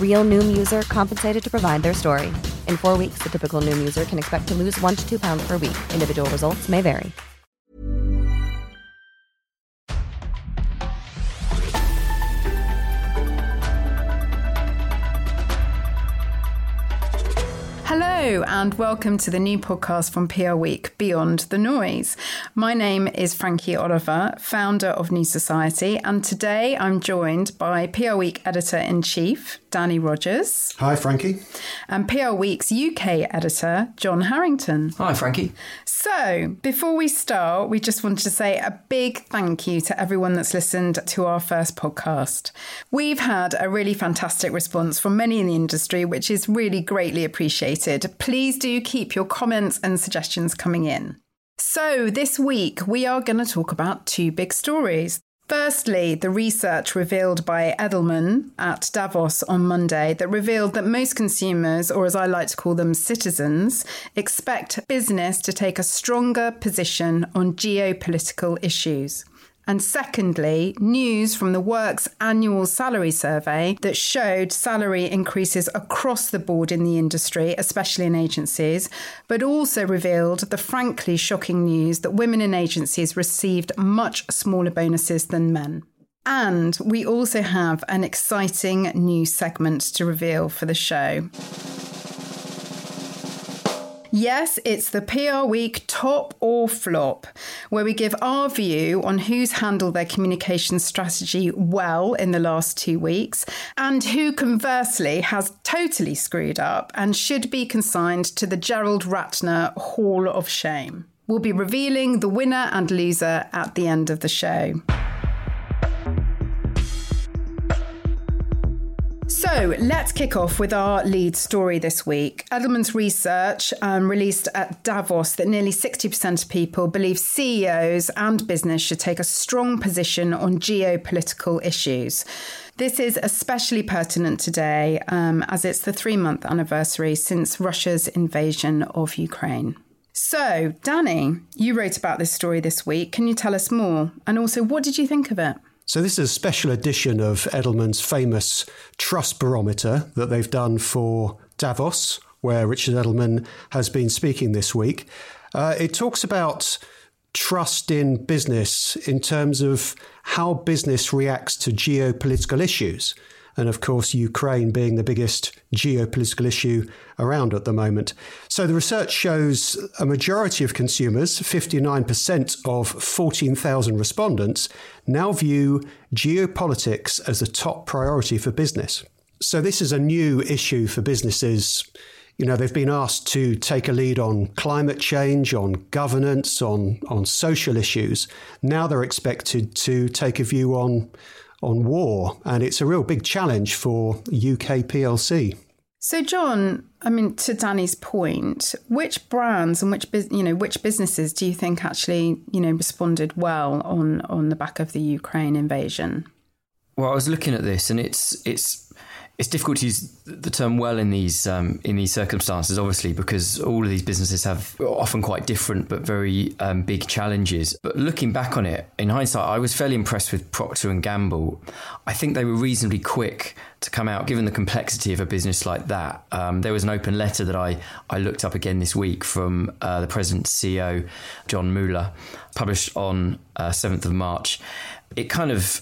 Real Noom user compensated to provide their story. In four weeks, the typical Noom user can expect to lose one to two pounds per week. Individual results may vary. Hello, and welcome to the new podcast from PR Week, Beyond the Noise. My name is Frankie Oliver, founder of New Society, and today I'm joined by PR Week editor in chief, Danny Rogers. Hi, Frankie. And PR Week's UK editor, John Harrington. Hi, Frankie. So, before we start, we just wanted to say a big thank you to everyone that's listened to our first podcast. We've had a really fantastic response from many in the industry, which is really greatly appreciated. Please do keep your comments and suggestions coming in. So, this week we are going to talk about two big stories. Firstly, the research revealed by Edelman at Davos on Monday that revealed that most consumers, or as I like to call them, citizens, expect business to take a stronger position on geopolitical issues. And secondly, news from the Works annual salary survey that showed salary increases across the board in the industry, especially in agencies, but also revealed the frankly shocking news that women in agencies received much smaller bonuses than men. And we also have an exciting new segment to reveal for the show. Yes, it's the PR Week top or flop, where we give our view on who's handled their communication strategy well in the last two weeks and who conversely has totally screwed up and should be consigned to the Gerald Ratner Hall of Shame. We'll be revealing the winner and loser at the end of the show. So let's kick off with our lead story this week. Edelman's research um, released at Davos that nearly 60% of people believe CEOs and business should take a strong position on geopolitical issues. This is especially pertinent today um, as it's the three month anniversary since Russia's invasion of Ukraine. So, Danny, you wrote about this story this week. Can you tell us more? And also, what did you think of it? So, this is a special edition of Edelman's famous trust barometer that they've done for Davos where Richard Edelman has been speaking this week. Uh, it talks about trust in business in terms of how business reacts to geopolitical issues. And of course, Ukraine being the biggest geopolitical issue around at the moment. So the research shows a majority of consumers, 59% of 14,000 respondents, now view geopolitics as a top priority for business. So this is a new issue for businesses you know, they've been asked to take a lead on climate change, on governance, on, on social issues. Now they're expected to take a view on, on war. And it's a real big challenge for UK PLC. So, John, I mean, to Danny's point, which brands and which you know which businesses do you think actually you know responded well on on the back of the Ukraine invasion? Well, I was looking at this, and it's it's it's difficult to use the term well in these um, in these circumstances, obviously, because all of these businesses have often quite different but very um, big challenges. But looking back on it, in hindsight, I was fairly impressed with Procter and Gamble. I think they were reasonably quick to come out, given the complexity of a business like that. Um, there was an open letter that I I looked up again this week from uh, the president CEO John Moeller, published on uh, seventh uh, of March. It kind of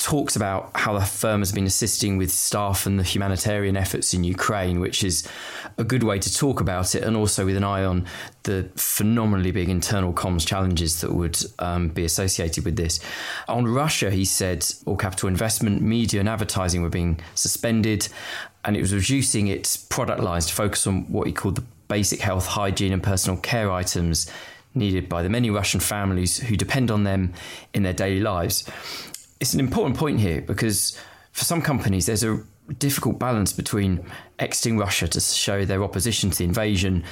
talks about how the firm has been assisting with staff and the humanitarian efforts in Ukraine, which is a good way to talk about it, and also with an eye on the phenomenally big internal comms challenges that would um, be associated with this. On Russia, he said all capital investment, media, and advertising were being suspended, and it was reducing its product lines to focus on what he called the basic health, hygiene, and personal care items needed by the many Russian families who depend on them in their daily lives it's an important point here because for some companies, there's a difficult balance between exiting Russia to show their opposition to the invasion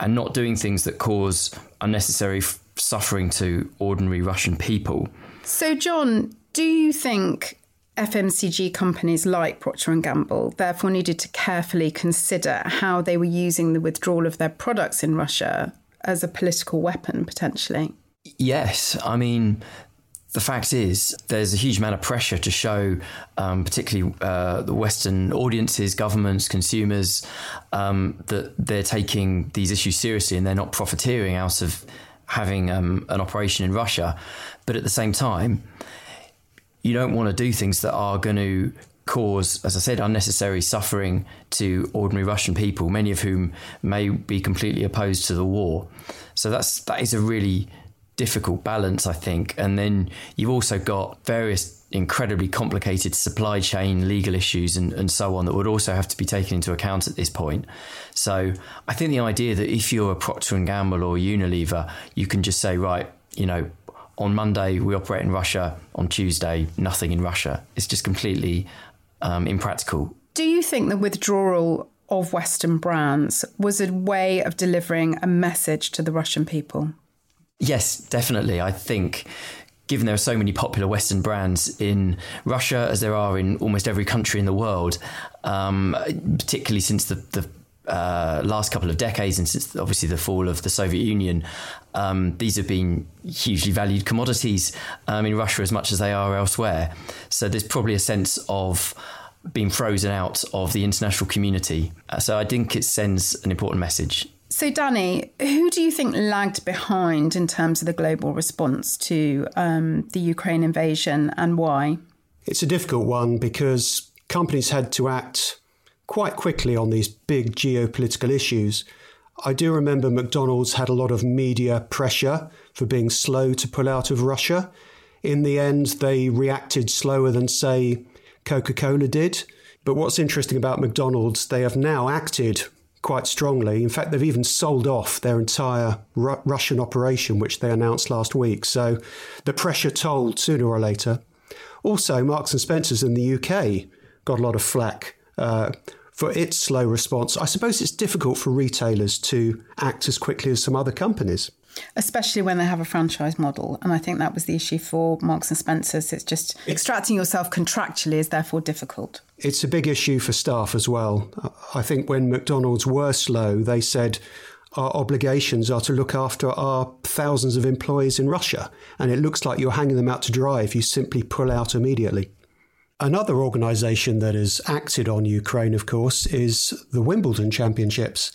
and not doing things that cause unnecessary f- suffering to ordinary Russian people. So, John, do you think FMCG companies like Procter and Gamble therefore needed to carefully consider how they were using the withdrawal of their products in Russia as a political weapon potentially? Yes, I mean the fact is, there's a huge amount of pressure to show, um, particularly uh, the Western audiences, governments, consumers, um, that they're taking these issues seriously and they're not profiteering out of having um, an operation in Russia. But at the same time, you don't want to do things that are going to cause, as I said, unnecessary suffering to ordinary Russian people, many of whom may be completely opposed to the war. So that's that is a really difficult balance, I think. And then you've also got various incredibly complicated supply chain legal issues and, and so on that would also have to be taken into account at this point. So I think the idea that if you're a Procter and Gamble or Unilever, you can just say, right, you know, on Monday we operate in Russia, on Tuesday nothing in Russia. It's just completely um, impractical. Do you think the withdrawal of Western brands was a way of delivering a message to the Russian people? Yes, definitely. I think given there are so many popular Western brands in Russia, as there are in almost every country in the world, um, particularly since the, the uh, last couple of decades and since obviously the fall of the Soviet Union, um, these have been hugely valued commodities um, in Russia as much as they are elsewhere. So there's probably a sense of being frozen out of the international community. Uh, so I think it sends an important message. So, Danny, who do you think lagged behind in terms of the global response to um, the Ukraine invasion and why? It's a difficult one because companies had to act quite quickly on these big geopolitical issues. I do remember McDonald's had a lot of media pressure for being slow to pull out of Russia. In the end, they reacted slower than, say, Coca Cola did. But what's interesting about McDonald's, they have now acted quite strongly. In fact, they've even sold off their entire Ru- Russian operation, which they announced last week. So the pressure told sooner or later. Also, Marks and Spencers in the UK got a lot of flack uh, for its slow response. I suppose it's difficult for retailers to act as quickly as some other companies especially when they have a franchise model. And I think that was the issue for Marks and Spencers. It's just extracting yourself contractually is therefore difficult. It's a big issue for staff as well. I think when McDonald's were slow, they said our obligations are to look after our thousands of employees in Russia. And it looks like you're hanging them out to dry if you simply pull out immediately. Another organisation that has acted on Ukraine, of course, is the Wimbledon Championships.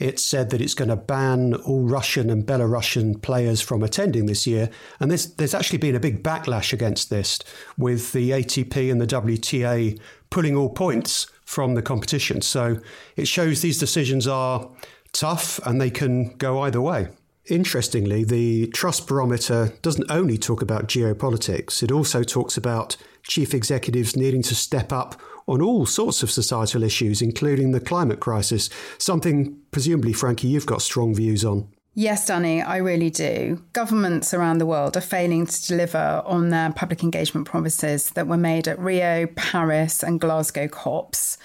It said that it's going to ban all Russian and Belarusian players from attending this year. And there's, there's actually been a big backlash against this, with the ATP and the WTA pulling all points from the competition. So it shows these decisions are tough and they can go either way. Interestingly, the Trust Barometer doesn't only talk about geopolitics, it also talks about chief executives needing to step up on all sorts of societal issues, including the climate crisis, something presumably, Frankie, you've got strong views on. Yes, Danny, I really do. Governments around the world are failing to deliver on their public engagement promises that were made at Rio, Paris, and Glasgow COPs.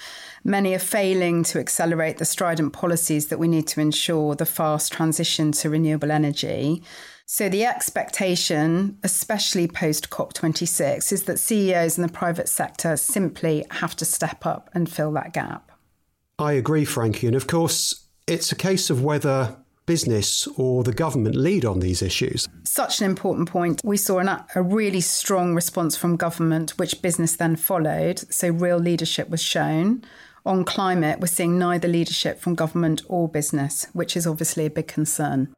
Many are failing to accelerate the strident policies that we need to ensure the fast transition to renewable energy. So, the expectation, especially post COP26, is that CEOs in the private sector simply have to step up and fill that gap. I agree, Frankie. And of course, it's a case of whether business or the government lead on these issues. Such an important point. We saw an, a really strong response from government, which business then followed. So, real leadership was shown. On climate, we're seeing neither leadership from government or business, which is obviously a big concern.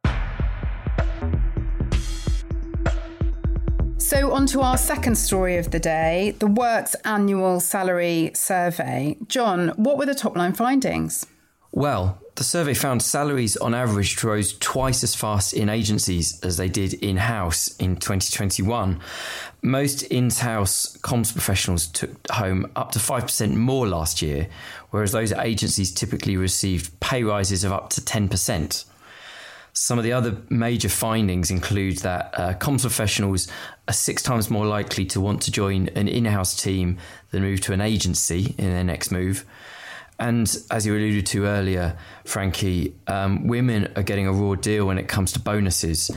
So, on to our second story of the day the Works Annual Salary Survey. John, what were the top line findings? Well, the survey found salaries on average rose twice as fast in agencies as they did in house in 2021. Most in house comms professionals took home up to 5% more last year, whereas those agencies typically received pay rises of up to 10%. Some of the other major findings include that uh, comms professionals are six times more likely to want to join an in house team than move to an agency in their next move. And as you alluded to earlier, Frankie, um, women are getting a raw deal when it comes to bonuses.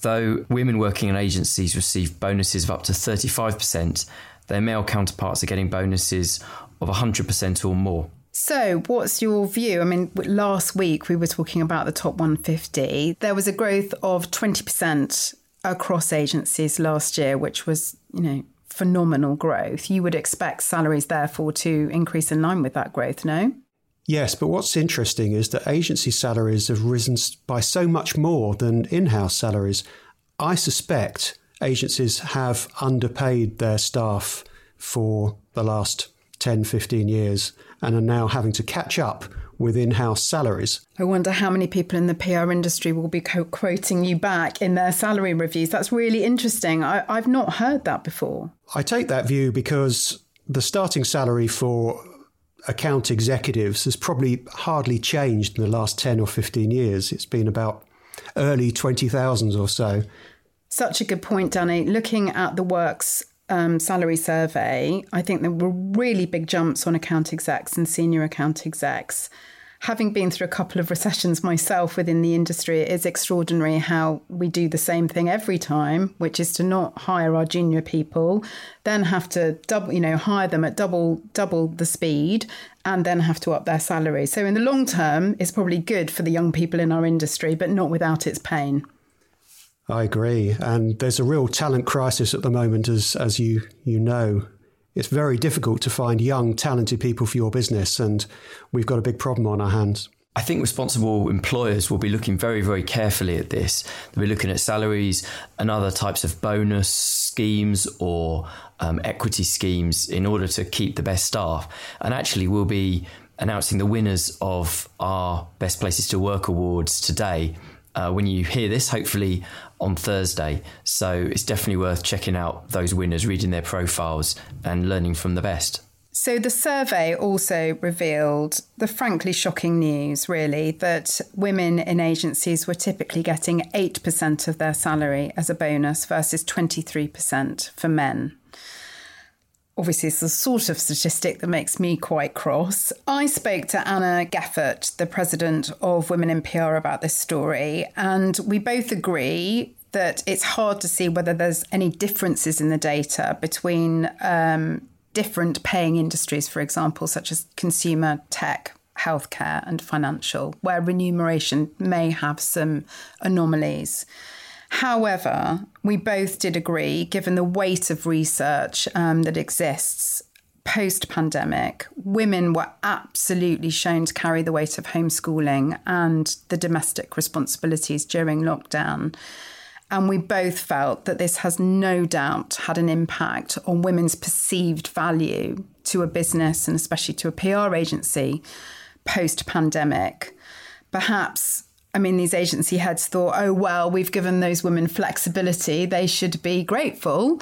Though women working in agencies receive bonuses of up to 35%, their male counterparts are getting bonuses of 100% or more. So, what's your view? I mean, last week we were talking about the top 150. There was a growth of 20% across agencies last year, which was, you know, phenomenal growth. You would expect salaries, therefore, to increase in line with that growth, no? Yes, but what's interesting is that agency salaries have risen by so much more than in house salaries. I suspect agencies have underpaid their staff for the last 10, 15 years and are now having to catch up with in house salaries. I wonder how many people in the PR industry will be co- quoting you back in their salary reviews. That's really interesting. I, I've not heard that before. I take that view because the starting salary for account executives has probably hardly changed in the last 10 or 15 years. It's been about early 20,000s or so. Such a good point, Danny. Looking at the works um, salary survey, I think there were really big jumps on account execs and senior account execs. Having been through a couple of recessions myself within the industry, it is extraordinary how we do the same thing every time, which is to not hire our junior people, then have to double, you know, hire them at double double the speed, and then have to up their salary. So in the long term, it's probably good for the young people in our industry, but not without its pain. I agree, and there's a real talent crisis at the moment, as as you you know. It's very difficult to find young, talented people for your business, and we've got a big problem on our hands. I think responsible employers will be looking very, very carefully at this. They'll be looking at salaries and other types of bonus schemes or um, equity schemes in order to keep the best staff. And actually, we'll be announcing the winners of our Best Places to Work awards today uh, when you hear this, hopefully on Thursday. So it's definitely worth checking out those winners, reading their profiles, and learning from the best. So the survey also revealed the frankly shocking news, really, that women in agencies were typically getting 8% of their salary as a bonus versus 23% for men obviously it's the sort of statistic that makes me quite cross. I spoke to Anna Geffert, the president of Women in PR, about this story, and we both agree that it's hard to see whether there's any differences in the data between um, different paying industries, for example, such as consumer tech, healthcare, and financial, where remuneration may have some anomalies. However, we both did agree, given the weight of research um, that exists post pandemic, women were absolutely shown to carry the weight of homeschooling and the domestic responsibilities during lockdown. And we both felt that this has no doubt had an impact on women's perceived value to a business and especially to a PR agency post pandemic. Perhaps I mean, these agency heads thought, oh, well, we've given those women flexibility. They should be grateful.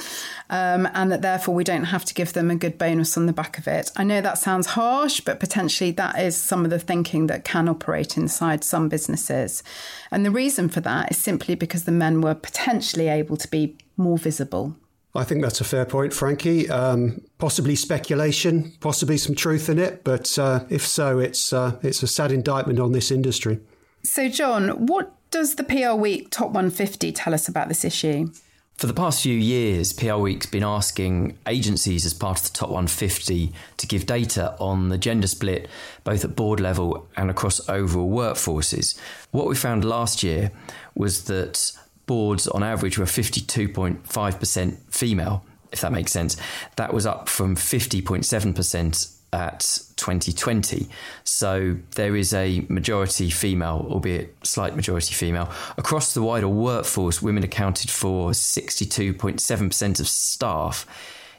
Um, and that therefore we don't have to give them a good bonus on the back of it. I know that sounds harsh, but potentially that is some of the thinking that can operate inside some businesses. And the reason for that is simply because the men were potentially able to be more visible. I think that's a fair point, Frankie. Um, possibly speculation, possibly some truth in it, but uh, if so, it's uh, it's a sad indictment on this industry. So, John, what does the PR Week Top 150 tell us about this issue? For the past few years, PR Week's been asking agencies as part of the top 150 to give data on the gender split, both at board level and across overall workforces. What we found last year was that boards on average were 52.5% female, if that makes sense. That was up from 50.7% at 2020. So there is a majority female, albeit slight majority female. Across the wider workforce, women accounted for 62.7% of staff.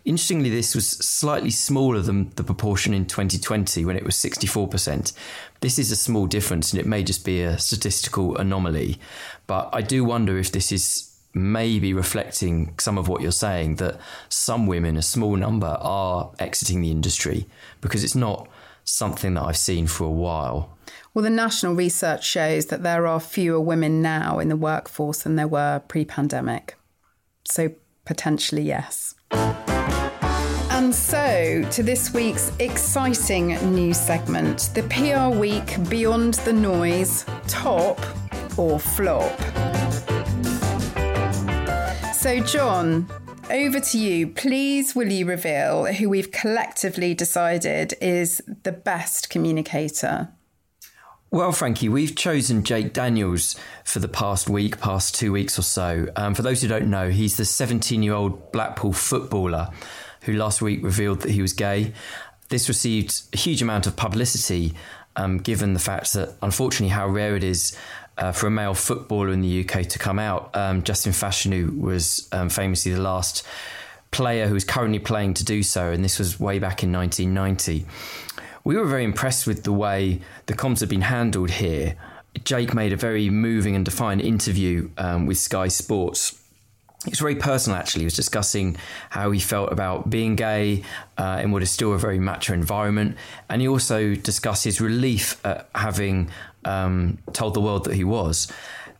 Interestingly, this was slightly smaller than the proportion in 2020 when it was 64%. This is a small difference and it may just be a statistical anomaly. But I do wonder if this is maybe reflecting some of what you're saying that some women, a small number, are exiting the industry because it's not something that I've seen for a while. Well, the national research shows that there are fewer women now in the workforce than there were pre pandemic. So, potentially, yes. And so, to this week's exciting news segment the PR Week Beyond the Noise Top or Flop. So, John, over to you. Please, will you reveal who we've collectively decided is the best communicator? Well, Frankie, we've chosen Jake Daniels for the past week, past two weeks or so. Um, for those who don't know, he's the 17 year old Blackpool footballer who last week revealed that he was gay. This received a huge amount of publicity, um, given the fact that, unfortunately, how rare it is uh, for a male footballer in the UK to come out. Um, Justin Fashanu was um, famously the last player who is currently playing to do so, and this was way back in 1990. We were very impressed with the way the comms had been handled here. Jake made a very moving and defiant interview um, with Sky Sports. It was very personal, actually. He was discussing how he felt about being gay uh, in what is still a very macho environment. And he also discussed his relief at having um, told the world that he was.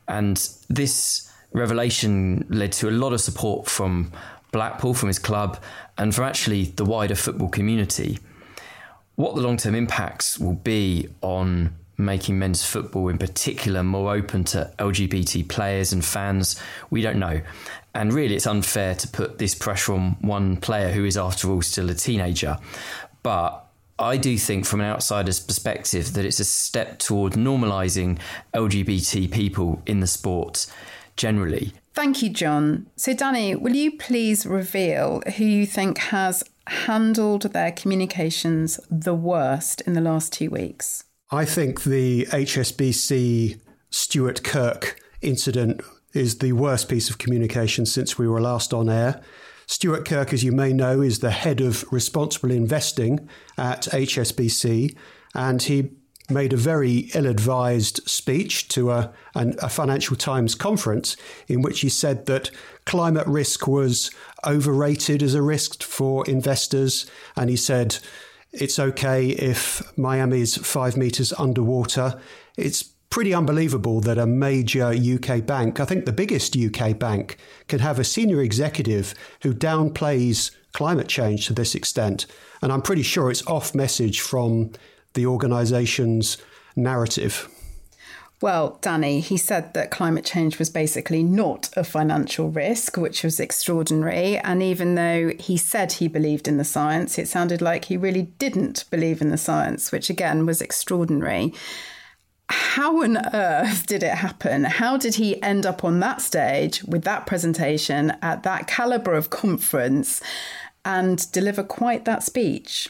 And this revelation led to a lot of support from Blackpool, from his club, and from actually the wider football community. What the long term impacts will be on making men's football in particular more open to LGBT players and fans, we don't know. And really, it's unfair to put this pressure on one player who is, after all, still a teenager. But I do think, from an outsider's perspective, that it's a step toward normalising LGBT people in the sport generally. Thank you, John. So, Danny, will you please reveal who you think has handled their communications the worst in the last two weeks? I think the HSBC Stuart Kirk incident is the worst piece of communication since we were last on air. Stuart Kirk, as you may know, is the head of responsible investing at HSBC, and he made a very ill advised speech to a, a, Financial Times conference in which he said that climate risk was overrated as a risk for investors. And he said it's okay if Miami is five meters underwater. It's pretty unbelievable that a major UK bank, I think the biggest UK bank, can have a senior executive who downplays climate change to this extent. And I'm pretty sure it's off message from the organisation's narrative. Well, Danny, he said that climate change was basically not a financial risk, which was extraordinary. And even though he said he believed in the science, it sounded like he really didn't believe in the science, which again was extraordinary. How on earth did it happen? How did he end up on that stage with that presentation at that caliber of conference and deliver quite that speech?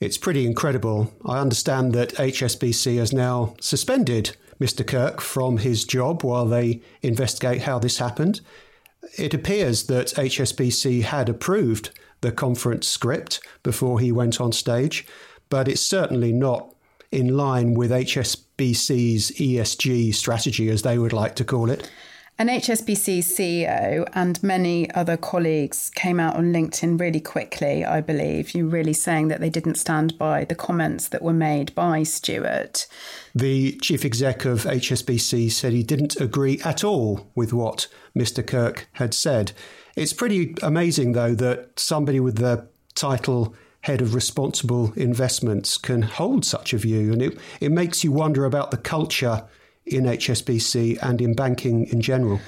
It's pretty incredible. I understand that HSBC has now suspended Mr. Kirk from his job while they investigate how this happened. It appears that HSBC had approved the conference script before he went on stage, but it's certainly not in line with HSBC's ESG strategy, as they would like to call it. An HSBC CEO and many other colleagues came out on LinkedIn really quickly, I believe. You really saying that they didn't stand by the comments that were made by Stuart. The chief exec of HSBC said he didn't agree at all with what Mr. Kirk had said. It's pretty amazing, though, that somebody with the title head of responsible investments can hold such a view. And it, it makes you wonder about the culture in HSBC and in banking in general.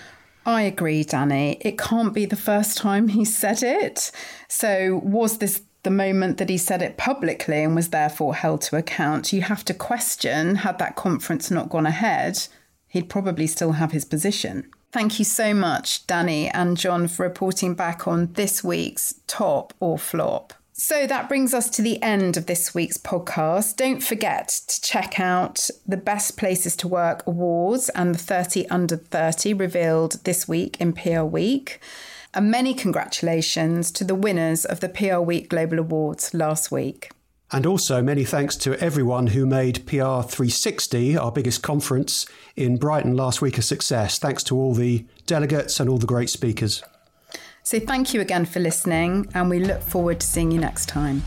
I agree, Danny. It can't be the first time he said it. So, was this the moment that he said it publicly and was therefore held to account? You have to question had that conference not gone ahead, he'd probably still have his position. Thank you so much, Danny and John, for reporting back on this week's top or flop. So that brings us to the end of this week's podcast. Don't forget to check out the Best Places to Work Awards and the 30 Under 30 revealed this week in PR Week. And many congratulations to the winners of the PR Week Global Awards last week. And also, many thanks to everyone who made PR 360, our biggest conference in Brighton last week, a success. Thanks to all the delegates and all the great speakers. So thank you again for listening, and we look forward to seeing you next time.